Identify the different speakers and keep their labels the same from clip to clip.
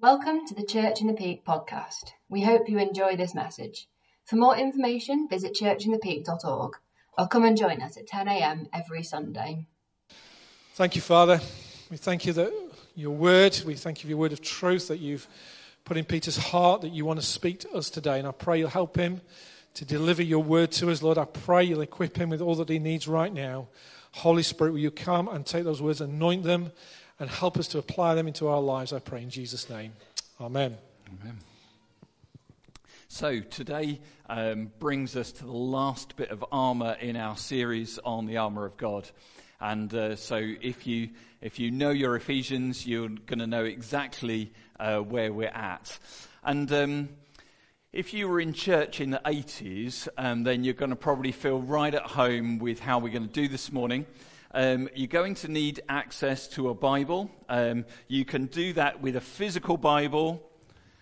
Speaker 1: Welcome to the Church in the Peak podcast. We hope you enjoy this message. For more information, visit churchinthepeak.org or come and join us at 10am every Sunday.
Speaker 2: Thank you, Father. We thank you that your word, we thank you for your word of truth that you've put in Peter's heart that you want to speak to us today. And I pray you'll help him to deliver your word to us, Lord. I pray you'll equip him with all that he needs right now. Holy Spirit, will you come and take those words, anoint them, and help us to apply them into our lives, I pray in Jesus' name. Amen.
Speaker 3: Amen. So today um, brings us to the last bit of armour in our series on the armour of God. And uh, so if you, if you know your Ephesians, you're going to know exactly uh, where we're at. And um, if you were in church in the 80s, um, then you're going to probably feel right at home with how we're going to do this morning. Um, you're going to need access to a Bible. Um, you can do that with a physical Bible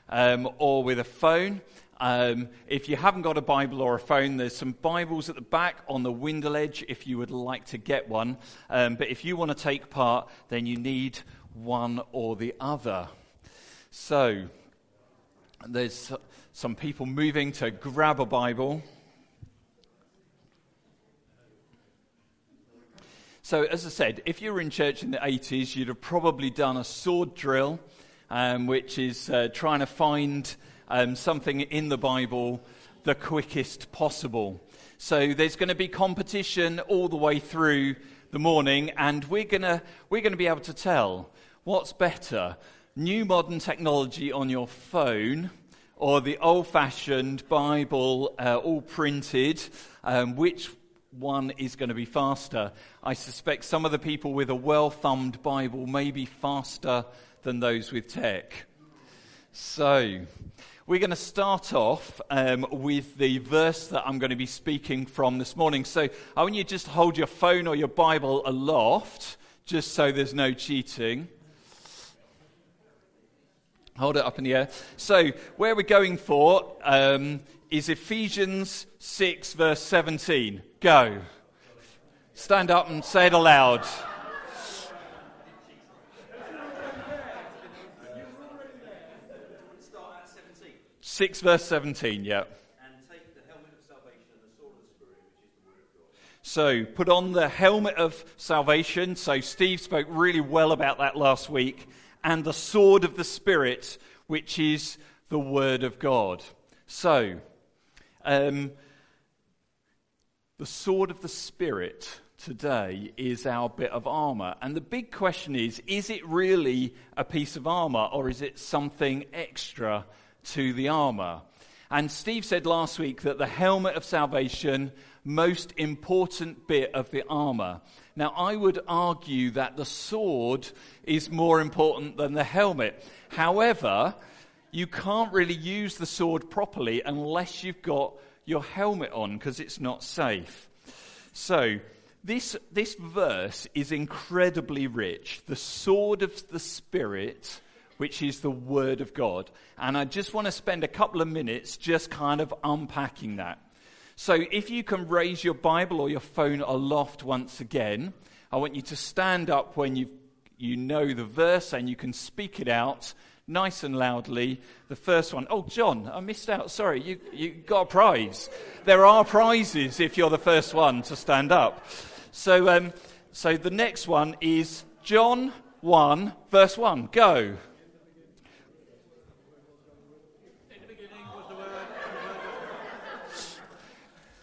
Speaker 3: um, or with a phone. Um, if you haven't got a Bible or a phone, there's some Bibles at the back on the window ledge if you would like to get one. Um, but if you want to take part, then you need one or the other. So, there's some people moving to grab a Bible. So, as I said, if you were in church in the 80s, you'd have probably done a sword drill, um, which is uh, trying to find um, something in the Bible the quickest possible. So there's going to be competition all the way through the morning, and we're going we're going to be able to tell what's better new modern technology on your phone or the old fashioned Bible, uh, all printed, um, which one is going to be faster. I suspect some of the people with a well thumbed Bible may be faster than those with tech. So, we're going to start off um, with the verse that I'm going to be speaking from this morning. So I want you to just hold your phone or your Bible aloft, just so there's no cheating. Hold it up in the air. So, where we're going for um, is Ephesians 6, verse 17. Go. Stand up and say it aloud. 6 verse 17, yeah. So put on the helmet of salvation. So Steve spoke really well about that last week. And the sword of the Spirit, which is the Word of God. So, um, the sword of the Spirit today is our bit of armor. And the big question is is it really a piece of armor or is it something extra to the armor. And Steve said last week that the helmet of salvation, most important bit of the armor. Now, I would argue that the sword is more important than the helmet. However, you can't really use the sword properly unless you've got your helmet on because it's not safe. So, this, this verse is incredibly rich. The sword of the Spirit which is the Word of God. And I just want to spend a couple of minutes just kind of unpacking that. So if you can raise your Bible or your phone aloft once again, I want you to stand up when you you know the verse and you can speak it out nice and loudly. The first one, oh, John, I missed out. Sorry, you, you got a prize. There are prizes if you're the first one to stand up. So, um, so the next one is John 1, verse 1. Go.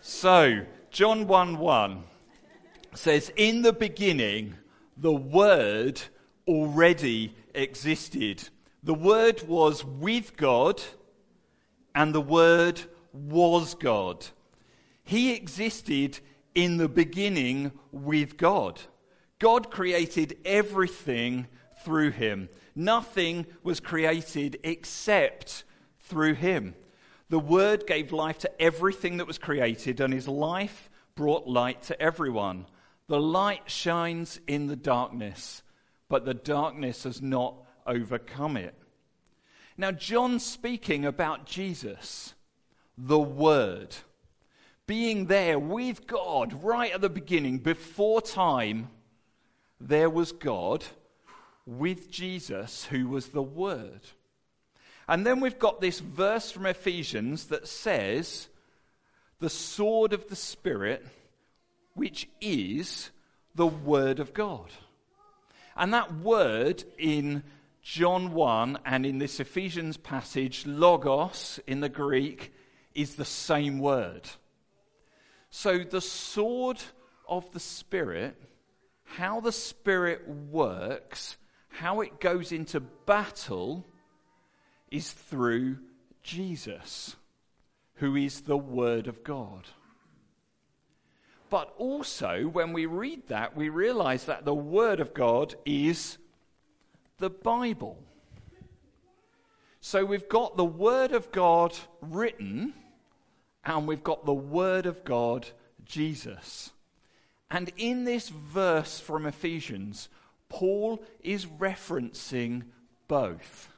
Speaker 3: So, John 1 1 says, In the beginning, the Word already existed. The Word was with God, and the Word was God. He existed in the beginning with God. God created everything through him. Nothing was created except through him. The Word gave life to everything that was created, and His life brought light to everyone. The light shines in the darkness, but the darkness has not overcome it. Now, John's speaking about Jesus, the Word, being there with God right at the beginning, before time, there was God with Jesus, who was the Word. And then we've got this verse from Ephesians that says, the sword of the Spirit, which is the Word of God. And that word in John 1 and in this Ephesians passage, logos in the Greek, is the same word. So the sword of the Spirit, how the Spirit works, how it goes into battle, is through Jesus, who is the Word of God. But also, when we read that, we realize that the Word of God is the Bible. So we've got the Word of God written, and we've got the Word of God, Jesus. And in this verse from Ephesians, Paul is referencing both.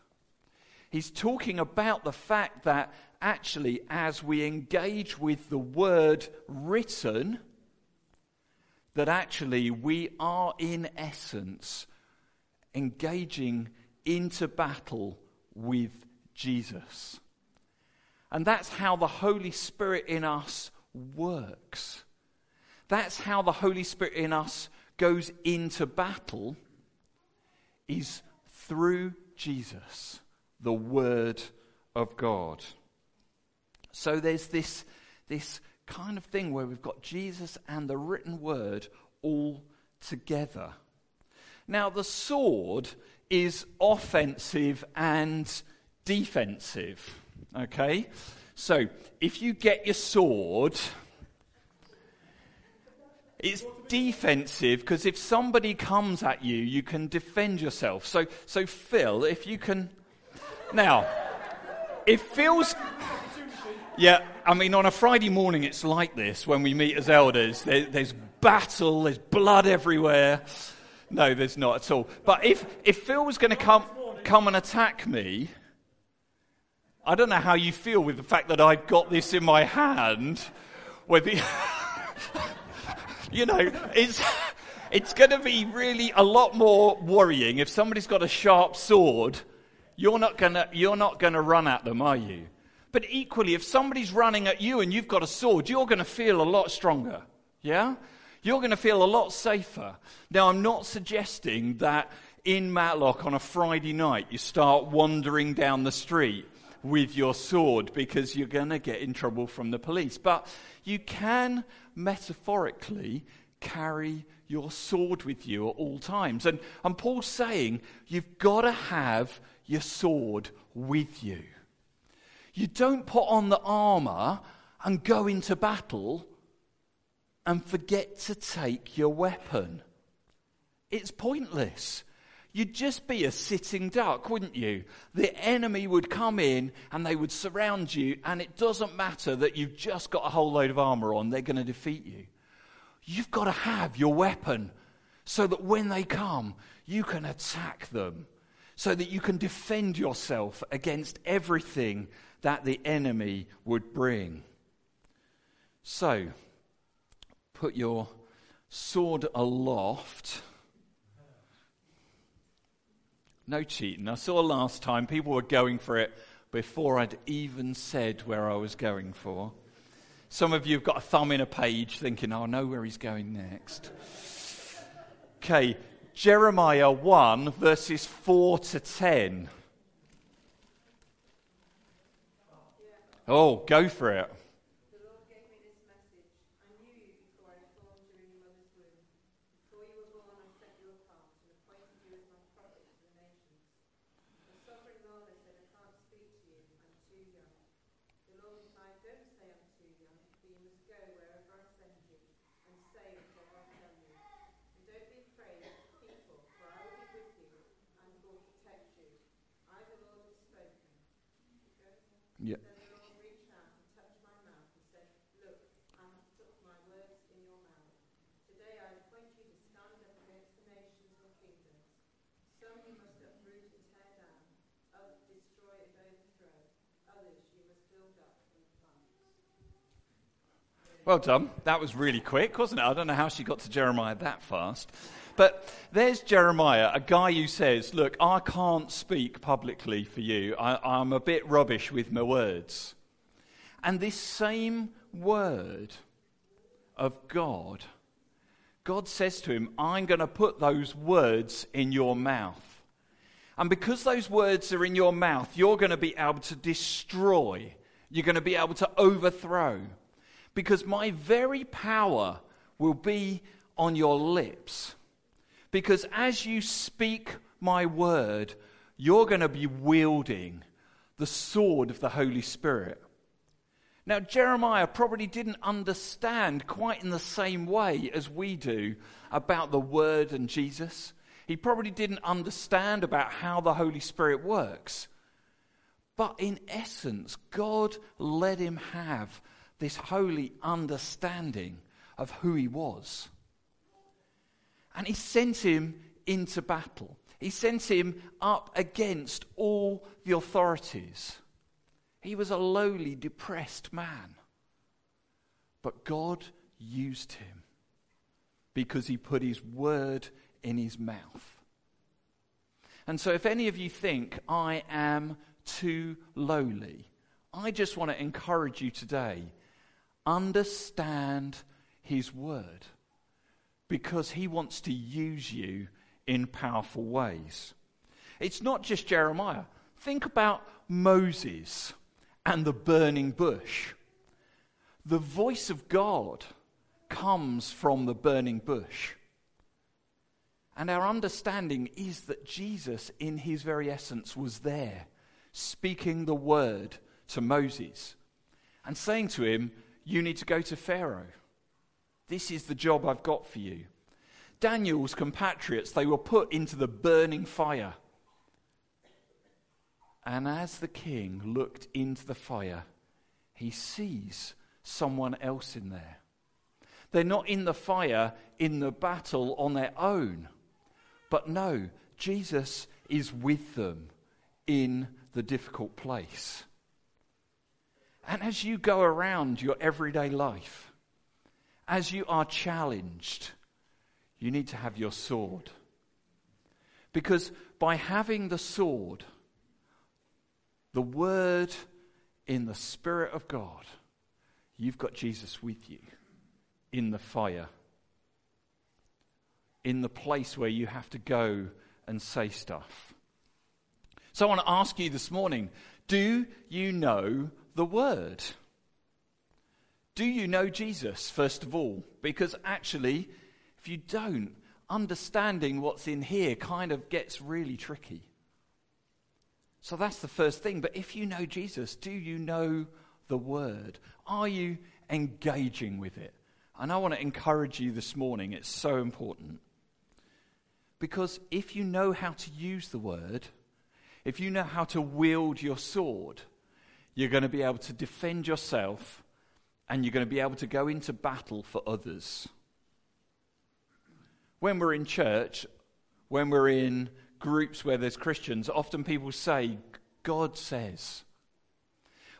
Speaker 3: He's talking about the fact that actually, as we engage with the word written, that actually we are in essence engaging into battle with Jesus. And that's how the Holy Spirit in us works. That's how the Holy Spirit in us goes into battle is through Jesus, the Word of God. So there's this, this kind of thing where we've got Jesus and the written Word all together. Now, the sword is offensive and defensive. Okay? So, if you get your sword, it's defensive because if somebody comes at you, you can defend yourself. So, so Phil, if you can. Now, it feels. Yeah, I mean, on a Friday morning, it's like this when we meet as elders. There, there's battle, there's blood everywhere. No, there's not at all. But if, if Phil was going to come, come and attack me, I don't know how you feel with the fact that I've got this in my hand. Whether, you know, it's, it's going to be really a lot more worrying if somebody's got a sharp sword. You're not going to, you're not going to run at them, are you? But equally, if somebody's running at you and you've got a sword, you're going to feel a lot stronger. Yeah? You're going to feel a lot safer. Now, I'm not suggesting that in Matlock on a Friday night you start wandering down the street with your sword because you're going to get in trouble from the police. But you can metaphorically carry your sword with you at all times. And, and Paul's saying you've got to have your sword with you. You don't put on the armor and go into battle and forget to take your weapon. It's pointless. You'd just be a sitting duck, wouldn't you? The enemy would come in and they would surround you, and it doesn't matter that you've just got a whole load of armor on, they're going to defeat you. You've got to have your weapon so that when they come, you can attack them, so that you can defend yourself against everything that the enemy would bring. So, put your sword aloft. No cheating. I saw last time people were going for it before I'd even said where I was going for. Some of you have got a thumb in a page thinking, oh, I know where he's going next. Okay, Jeremiah 1, verses 4 to 10. Oh, go for it. Yeah. Well done. That was really quick, wasn't it? I don't know how she got to Jeremiah that fast. But there's Jeremiah, a guy who says, Look, I can't speak publicly for you. I, am a bit rubbish with my words. And this same word of God, God says to him, I'm going to put those words in your mouth. And because those words are in your mouth, you're going to be able to destroy, you're going to be able to overthrow. Because my very power will be on your lips. Because as you speak my word, you're going to be wielding the sword of the Holy Spirit. Now, Jeremiah probably didn't understand quite in the same way as we do about the Word and Jesus. He probably didn't understand about how the Holy Spirit works. But in essence, God let him have this holy understanding of who he was. And he sent him into battle. He sent him up against all the authorities. He was a lowly, depressed man. But God used him because he put his word in his mouth. And so, if any of you think I am too lowly, I just want to encourage you today understand his word because he wants to use you in powerful ways. It's not just Jeremiah. Think about Moses and the burning bush. The voice of God comes from the burning bush. And our understanding is that Jesus, in his very essence, was there, speaking the word to Moses and saying to him, You need to go to Pharaoh. This is the job I've got for you. Daniel's compatriots, they were put into the burning fire. And as the king looked into the fire, he sees someone else in there. They're not in the fire in the battle on their own. But no, Jesus is with them in the difficult place. And as you go around your everyday life, as you are challenged, you need to have your sword. Because by having the sword, the Word in the Spirit of God, you've got Jesus with you in the fire in the place where you have to go and say stuff. So I want to ask you this morning do you know the Word? Do you know Jesus, first of all? Because actually, if you don't, understanding what's in here kind of gets really tricky. So that's the first thing. But if you know Jesus, do you know the Word? Are you engaging with it? And I want to encourage you this morning, it's so important. Because if you know how to use the word, if you know how to wield your sword, you're going to be able to defend yourself and you're going to be able to go into battle for others. When we're in church, when we're in groups where there's Christians, often people say, God says.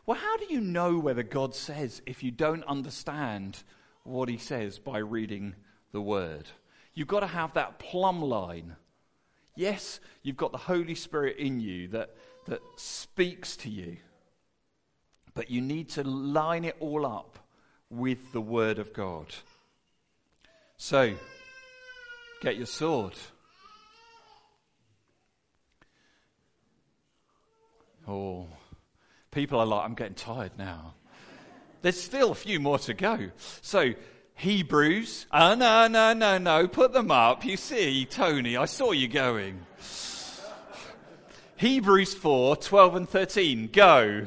Speaker 3: Well, how do you know whether God says if you don't understand what he says by reading the word? You've got to have that plumb line. Yes, you've got the Holy Spirit in you that, that speaks to you, but you need to line it all up with the Word of God. So, get your sword. Oh, people are like, I'm getting tired now. There's still a few more to go. So, Hebrews. Oh, no, no, no, no. Put them up. You see, Tony, I saw you going. Hebrews 4 12 and 13. Go.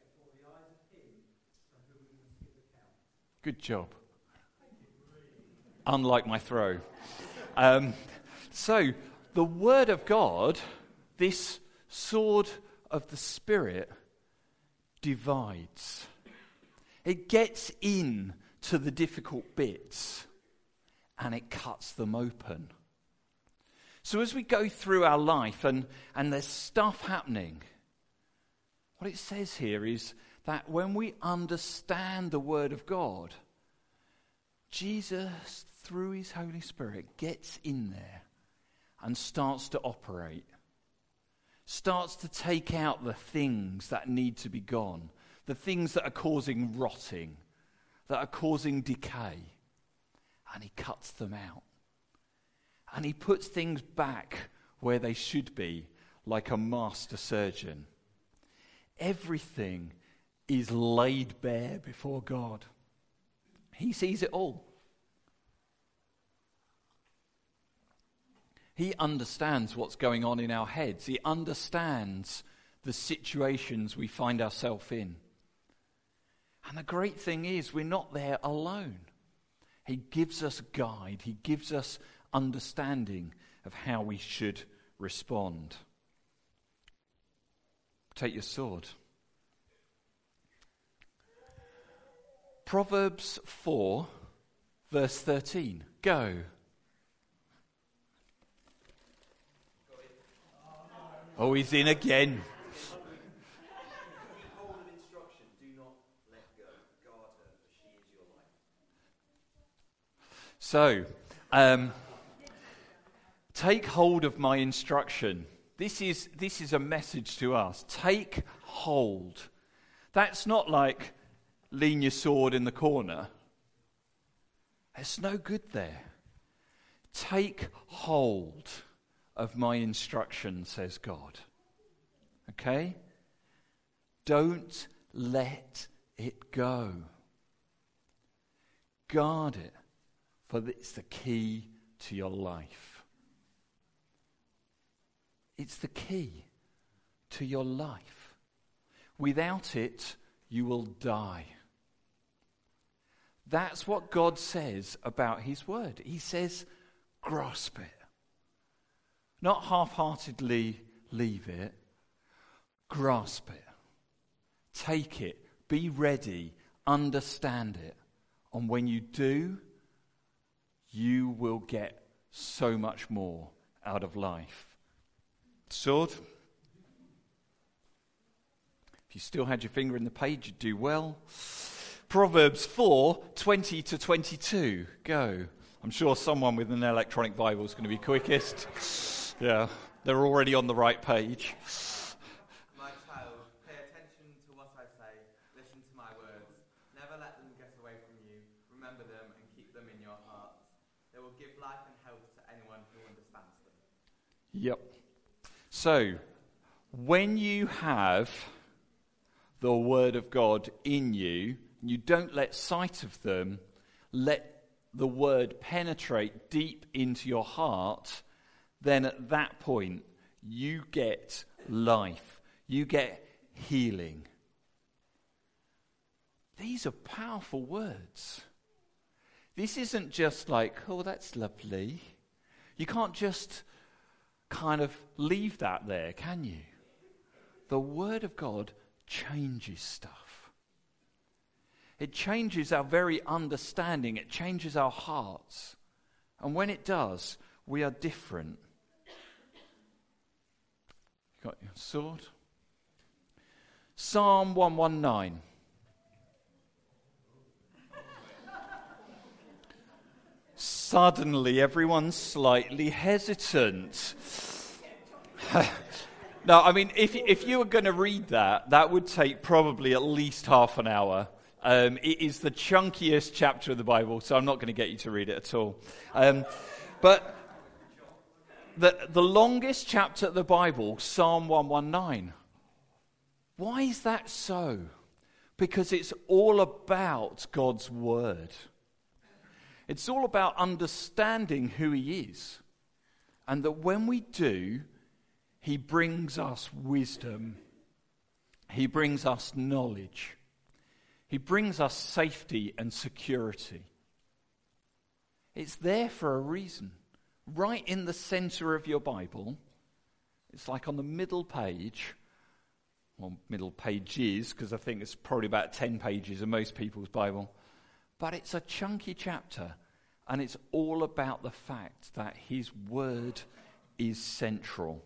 Speaker 3: Good job. Unlike my throw. Um, so, the Word of God, this sword of the Spirit, divides. It gets in to the difficult bits and it cuts them open. So, as we go through our life and, and there's stuff happening, what it says here is that when we understand the Word of God, Jesus, through His Holy Spirit, gets in there and starts to operate, starts to take out the things that need to be gone, the things that are causing rotting, that are causing decay, and He cuts them out. And He puts things back where they should be, like a master surgeon. Everything is laid bare before God. He sees it all. He understands what's going on in our heads. He understands the situations we find ourselves in. And the great thing is, we're not there alone. He gives us guide, He gives us understanding of how we should respond. Take your sword. Proverbs 4, verse 13. Go. Oh, he's in again. So, um, take hold of my instruction. This is, this is a message to us. Take hold. That's not like lean your sword in the corner. There's no good there. Take hold of my instruction, says God. Okay? Don't let it go. Guard it, for it's the key to your life. It's the key to your life. Without it, you will die. That's what God says about His Word. He says, grasp it. Not half heartedly leave it, grasp it. Take it. Be ready. Understand it. And when you do, you will get so much more out of life. Sword. If you still had your finger in the page, you'd do well. Proverbs 4 20 to 22. Go. I'm sure someone with an electronic Bible is going to be quickest. Yeah, they're already on the right page.
Speaker 4: My child, pay attention to what I say. Listen to my words. Never let them get away from you. Remember them and keep them in your hearts. They will give life and health to anyone who understands them.
Speaker 3: Yep. So, when you have the Word of God in you, you don't let sight of them, let the Word penetrate deep into your heart, then at that point, you get life. You get healing. These are powerful words. This isn't just like, oh, that's lovely. You can't just kind of leave that there, can you? The Word of God changes stuff. It changes our very understanding, it changes our hearts. And when it does, we are different. You got your sword? Psalm 119. Suddenly, everyone's slightly hesitant. no, I mean, if, if you were going to read that, that would take probably at least half an hour. Um, it is the chunkiest chapter of the Bible, so I'm not going to get you to read it at all. Um, but the, the longest chapter of the Bible, Psalm 119. Why is that so? Because it's all about God's Word. It's all about understanding who He is. And that when we do, He brings us wisdom, He brings us knowledge, He brings us safety and security. It's there for a reason. Right in the center of your Bible, it's like on the middle page, well, middle pages, because I think it's probably about 10 pages in most people's Bible, but it's a chunky chapter, and it's all about the fact that His Word is central.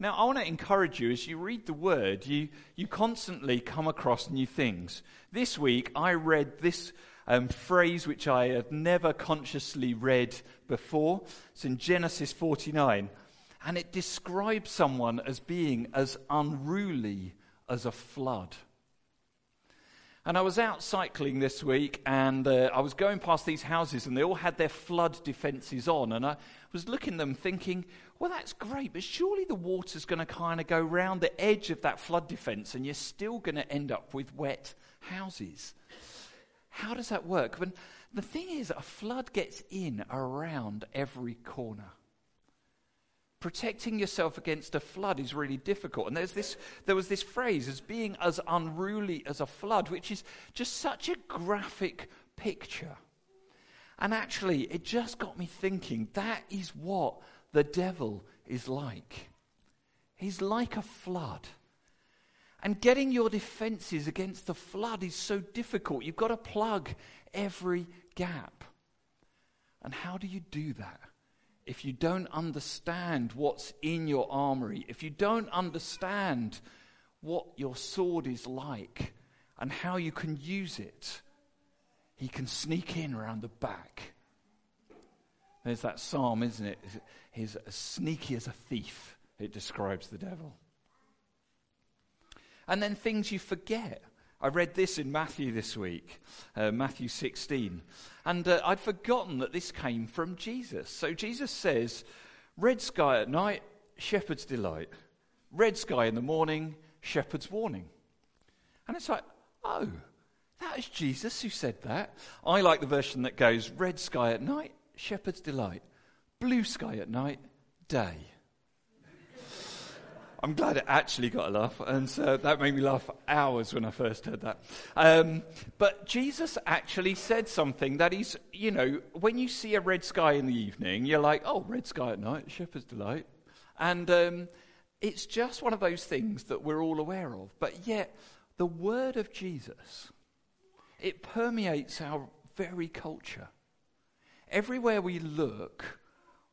Speaker 3: Now, I want to encourage you as you read the Word, you, you constantly come across new things. This week, I read this um, phrase which I had never consciously read before. It's in Genesis 49, and it describes someone as being as unruly as a flood. And I was out cycling this week and uh, I was going past these houses and they all had their flood defences on. And I was looking at them thinking, well, that's great, but surely the water's going to kind of go round the edge of that flood defence and you're still going to end up with wet houses. How does that work? But the thing is, a flood gets in around every corner protecting yourself against a flood is really difficult. And there's this, there was this phrase as being as unruly as a flood, which is just such a graphic picture. And actually, it just got me thinking that is what the devil is like. He's like a flood. And getting your defenses against the flood is so difficult. You've got to plug every gap. And how do you do that? if you don't understand what's in your armory, if you don't understand what your sword is like and how you can use it, he can sneak in around the back. There's that psalm, isn't it? He's as sneaky as a thief, it describes the devil. And then things you forget. I read this in Matthew this week, uh, Matthew 16, and uh, I'd forgotten that this came from Jesus. So Jesus says, Red sky at night, shepherd's delight. Red sky in the morning, shepherd's warning. And it's like, oh, that is Jesus who said that. I like the version that goes, Red sky at night, shepherd's delight. Blue sky at night, day. I'm glad it actually got a laugh, and so that made me laugh hours when I first heard that. Um, but Jesus actually said something that is, you know, when you see a red sky in the evening, you're like, oh, red sky at night, shepherd's delight. And um, it's just one of those things that we're all aware of. But yet, the word of Jesus, it permeates our very culture. Everywhere we look,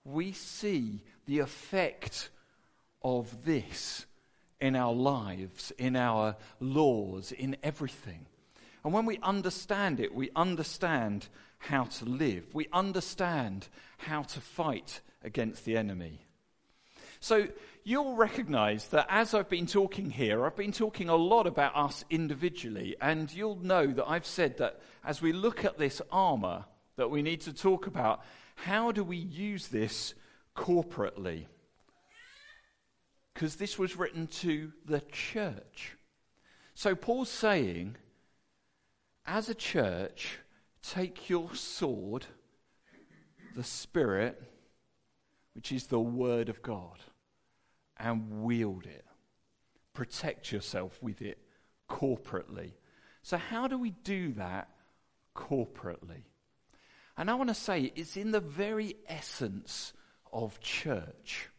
Speaker 3: we see the effect of this in our lives, in our laws, in everything. And when we understand it, we understand how to live. We understand how to fight against the enemy. So you'll recognize that as I've been talking here, I've been talking a lot about us individually. And you'll know that I've said that as we look at this armor, that we need to talk about how do we use this corporately because this was written to the church. So Paul's saying, as a church, take your sword, the Spirit, which is the Word of God, and wield it. Protect yourself with it corporately. So, how do we do that corporately? And I want to say it's in the very essence of church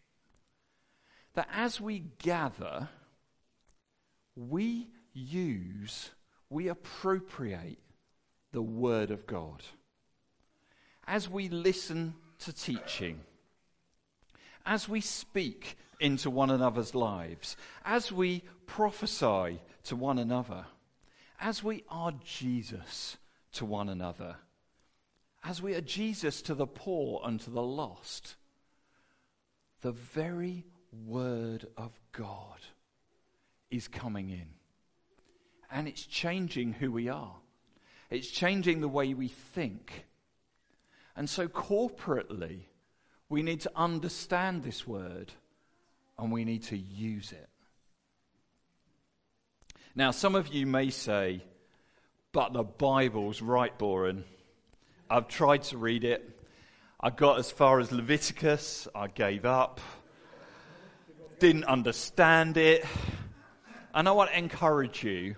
Speaker 3: that as we gather, we use, we appropriate the Word of God. As we listen to teaching, as we speak into one another's lives, as we prophesy to one another, as we are Jesus to one another, as we are Jesus to the poor and to the lost, the very Word of God is coming in. And it's changing who we are, it's changing the way we think. And so, corporately, we need to understand this word and we need to use it. Now, some of you may say, but the Bible's right boring. I've tried to read it. I got as far as Leviticus. I gave up didn't understand it. And I want to encourage you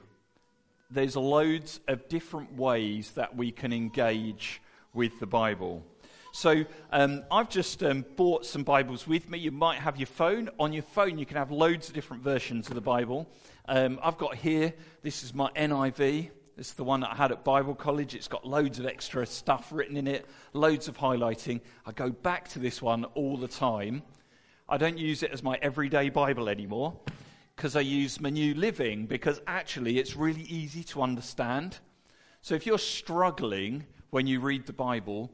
Speaker 3: there's loads of different ways that we can engage with the Bible. So um, I've just um, bought some Bibles with me. You might have your phone. On your phone, you can have loads of different versions of the Bible. Um, I've got here, this is my NIV. Is the one that I had at Bible college. It's got loads of extra stuff written in it, loads of highlighting. I go back to this one all the time. I don't use it as my everyday Bible anymore because I use my New Living because actually it's really easy to understand. So if you're struggling when you read the Bible,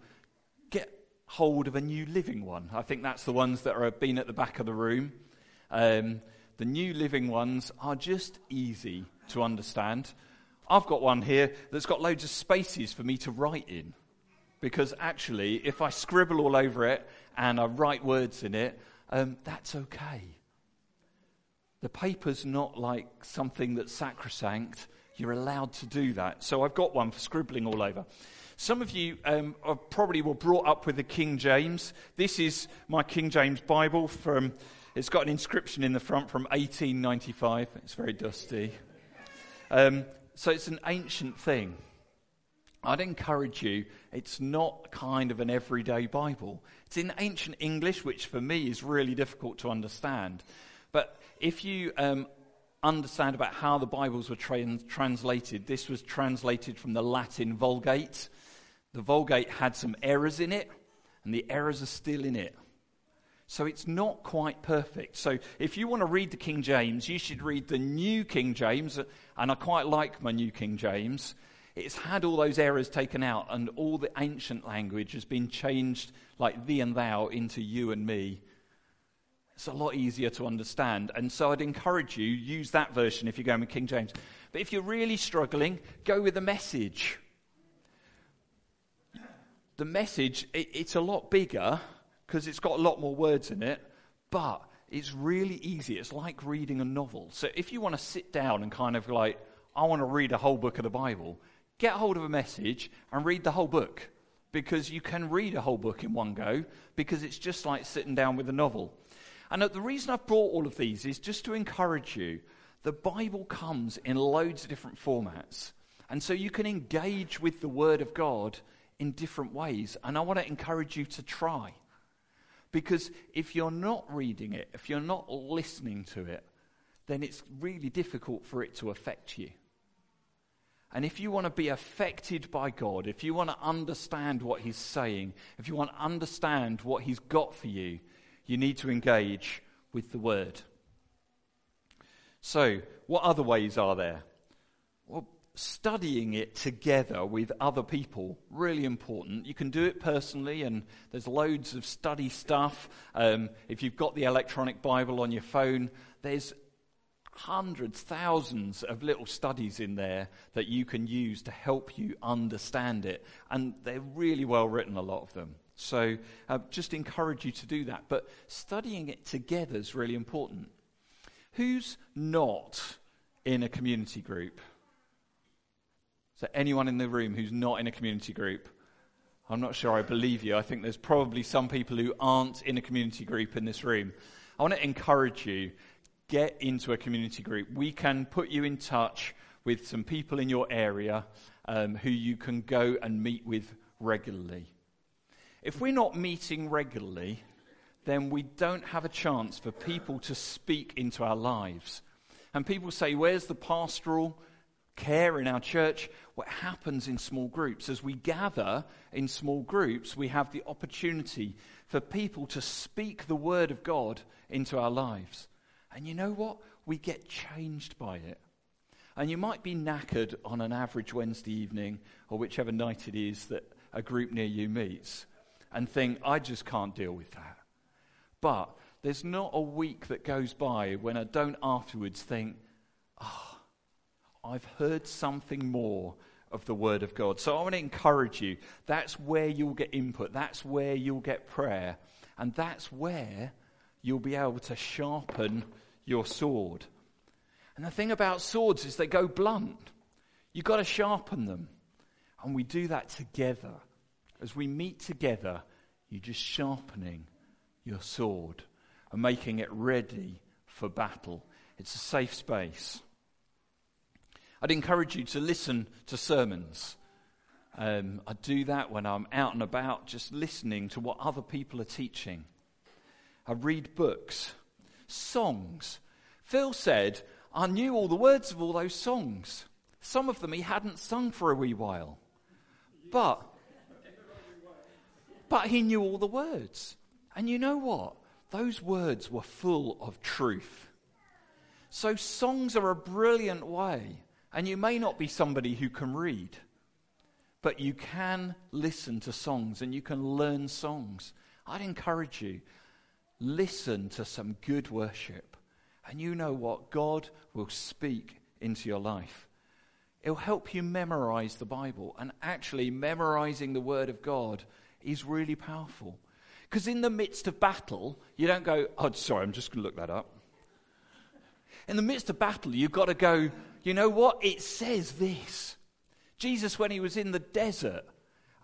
Speaker 3: get hold of a New Living one. I think that's the ones that are been at the back of the room. Um, the New Living ones are just easy to understand. I've got one here that's got loads of spaces for me to write in. Because actually, if I scribble all over it and I write words in it, um, that's okay. The paper's not like something that's sacrosanct. You're allowed to do that. So I've got one for scribbling all over. Some of you um, probably were brought up with the King James. This is my King James Bible from, it's got an inscription in the front from 1895. It's very dusty. Um, so it's an ancient thing. I'd encourage you, it's not kind of an everyday Bible. It's in ancient English, which for me is really difficult to understand. But if you um, understand about how the Bibles were tra- translated, this was translated from the Latin Vulgate. The Vulgate had some errors in it, and the errors are still in it. So it's not quite perfect. So if you want to read the King James, you should read the New King James. And I quite like my New King James. It's had all those errors taken out, and all the ancient language has been changed, like thee and thou, into you and me. It's a lot easier to understand. And so I'd encourage you, use that version if you're going with King James. But if you're really struggling, go with the message. The message, it, it's a lot bigger because it's got a lot more words in it, but it's really easy. It's like reading a novel. So if you want to sit down and kind of like, I want to read a whole book of the Bible, get hold of a message and read the whole book because you can read a whole book in one go because it's just like sitting down with a novel. And uh, the reason I've brought all of these is just to encourage you. The Bible comes in loads of different formats. And so you can engage with the Word of God in different ways. And I want to encourage you to try. Because if you're not reading it, if you're not listening to it, then it's really difficult for it to affect you. And if you want to be affected by God, if you want to understand what He's saying, if you want to understand what He's got for you, you need to engage with the Word. So, what other ways are there? Well, studying it together with other people really important. You can do it personally and there's loads of study stuff. Um, if you've got the electronic bible on your phone there's hundreds thousands of little studies in there that you can use to help you understand it. And they're really well written a lot of them. So i uh, just encourage you to do that. But studying it together is really important. Who's not in a community group anyone in the room who's not in a community group, I'm not sure I believe you. I think there's probably some people who aren't in a community group in this room. I want to encourage you get into a community group. We can put you in touch with some people in your area um, who you can go and meet with regularly. If we're not meeting regularly, then we don't have a chance for people to speak into our lives. And people say, Where's the pastoral care in our church? what happens in small groups. As we gather in small groups, we have the opportunity for people to speak the word of God into our lives. And you know what? We get changed by it. And you might be knackered on an average Wednesday evening or whichever night it is that a group near you meets and think, I just can't deal with that. But there's not a week that goes by when I don't afterwards think, I've heard something more of the Word of God. So I want to encourage you. That's where you'll get input. That's where you'll get prayer. And that's where you'll be able to sharpen your sword. And the thing about swords is they go blunt. You've got to sharpen them. And we do that together. As we meet together, you're just sharpening your sword and making it ready for battle. It's a safe space. I'd encourage you to listen to sermons. Um, I do that when I'm out and about, just listening to what other people are teaching. I read books, songs. Phil said, I knew all the words of all those songs. Some of them he hadn't sung for a wee while. But, but he knew all the words. And you know what? Those words were full of truth. So, songs are a brilliant way. And you may not be somebody who can read, but you can listen to songs and you can learn songs. I'd encourage you listen to some good worship. And you know what? God will speak into your life. It'll help you memorize the Bible. And actually, memorizing the Word of God is really powerful. Because in the midst of battle, you don't go, oh, sorry, I'm just going to look that up. In the midst of battle, you've got to go, you know what? It says this. Jesus, when he was in the desert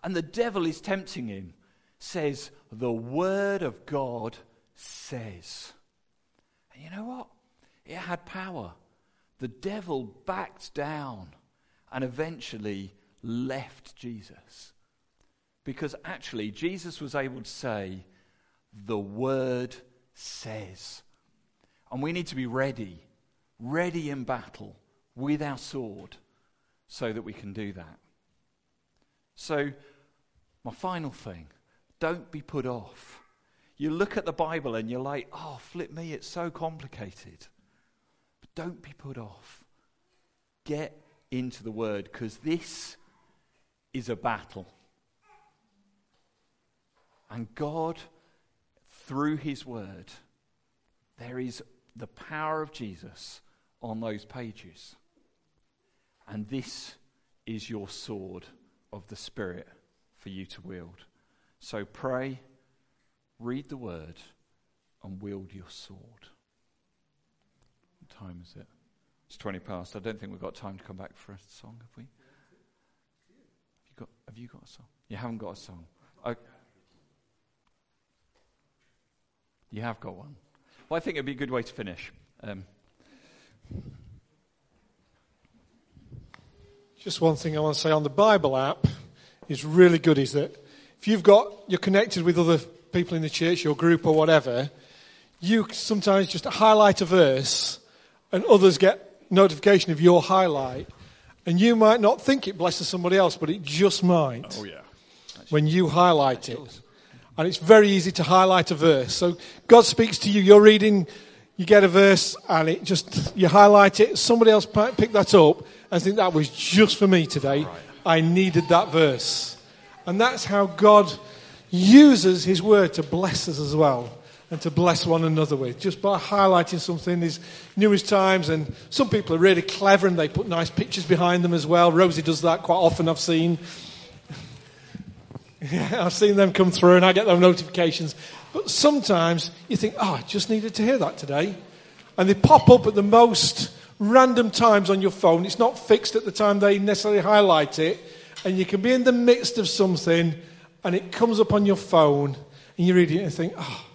Speaker 3: and the devil is tempting him, says, The Word of God says. And you know what? It had power. The devil backed down and eventually left Jesus. Because actually, Jesus was able to say, The Word says. And we need to be ready, ready in battle with our sword so that we can do that. So, my final thing don't be put off. You look at the Bible and you're like, oh, flip me, it's so complicated. But don't be put off. Get into the Word because this is a battle. And God, through His Word, there is the power of Jesus on those pages. And this is your sword of the Spirit for you to wield. So pray, read the word, and wield your sword. What time is it? It's 20 past. I don't think we've got time to come back for a song, have we? Have you got, have you got a song? You haven't got a song. Okay. You have got one. Well, I think it'd be a good way to finish. Um,
Speaker 2: Just one thing I want to say on the Bible app is really good is that if you've got, you're connected with other people in the church, your group or whatever, you sometimes just highlight a verse and others get notification of your highlight. And you might not think it blesses somebody else, but it just might.
Speaker 3: oh, yeah.
Speaker 2: when you highlight it. And it's very easy to highlight a verse. So God speaks to you, you're reading, you get a verse, and it just, you highlight it, somebody else might pick that up and think that was just for me today. I needed that verse. And that's how God uses His word to bless us as well and to bless one another with, just by highlighting something these newest times. And some people are really clever and they put nice pictures behind them as well. Rosie does that quite often, I've seen. Yeah, I've seen them come through and I get those notifications. But sometimes you think, oh, I just needed to hear that today. And they pop up at the most random times on your phone. It's not fixed at the time they necessarily highlight it. And you can be in the midst of something and it comes up on your phone and you read it and think, oh,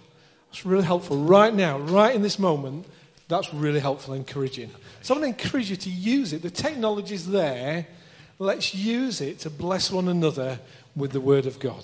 Speaker 2: that's really helpful right now, right in this moment. That's really helpful and encouraging. So I want to encourage you to use it. The technology's there. Let's use it to bless one another with the Word of God.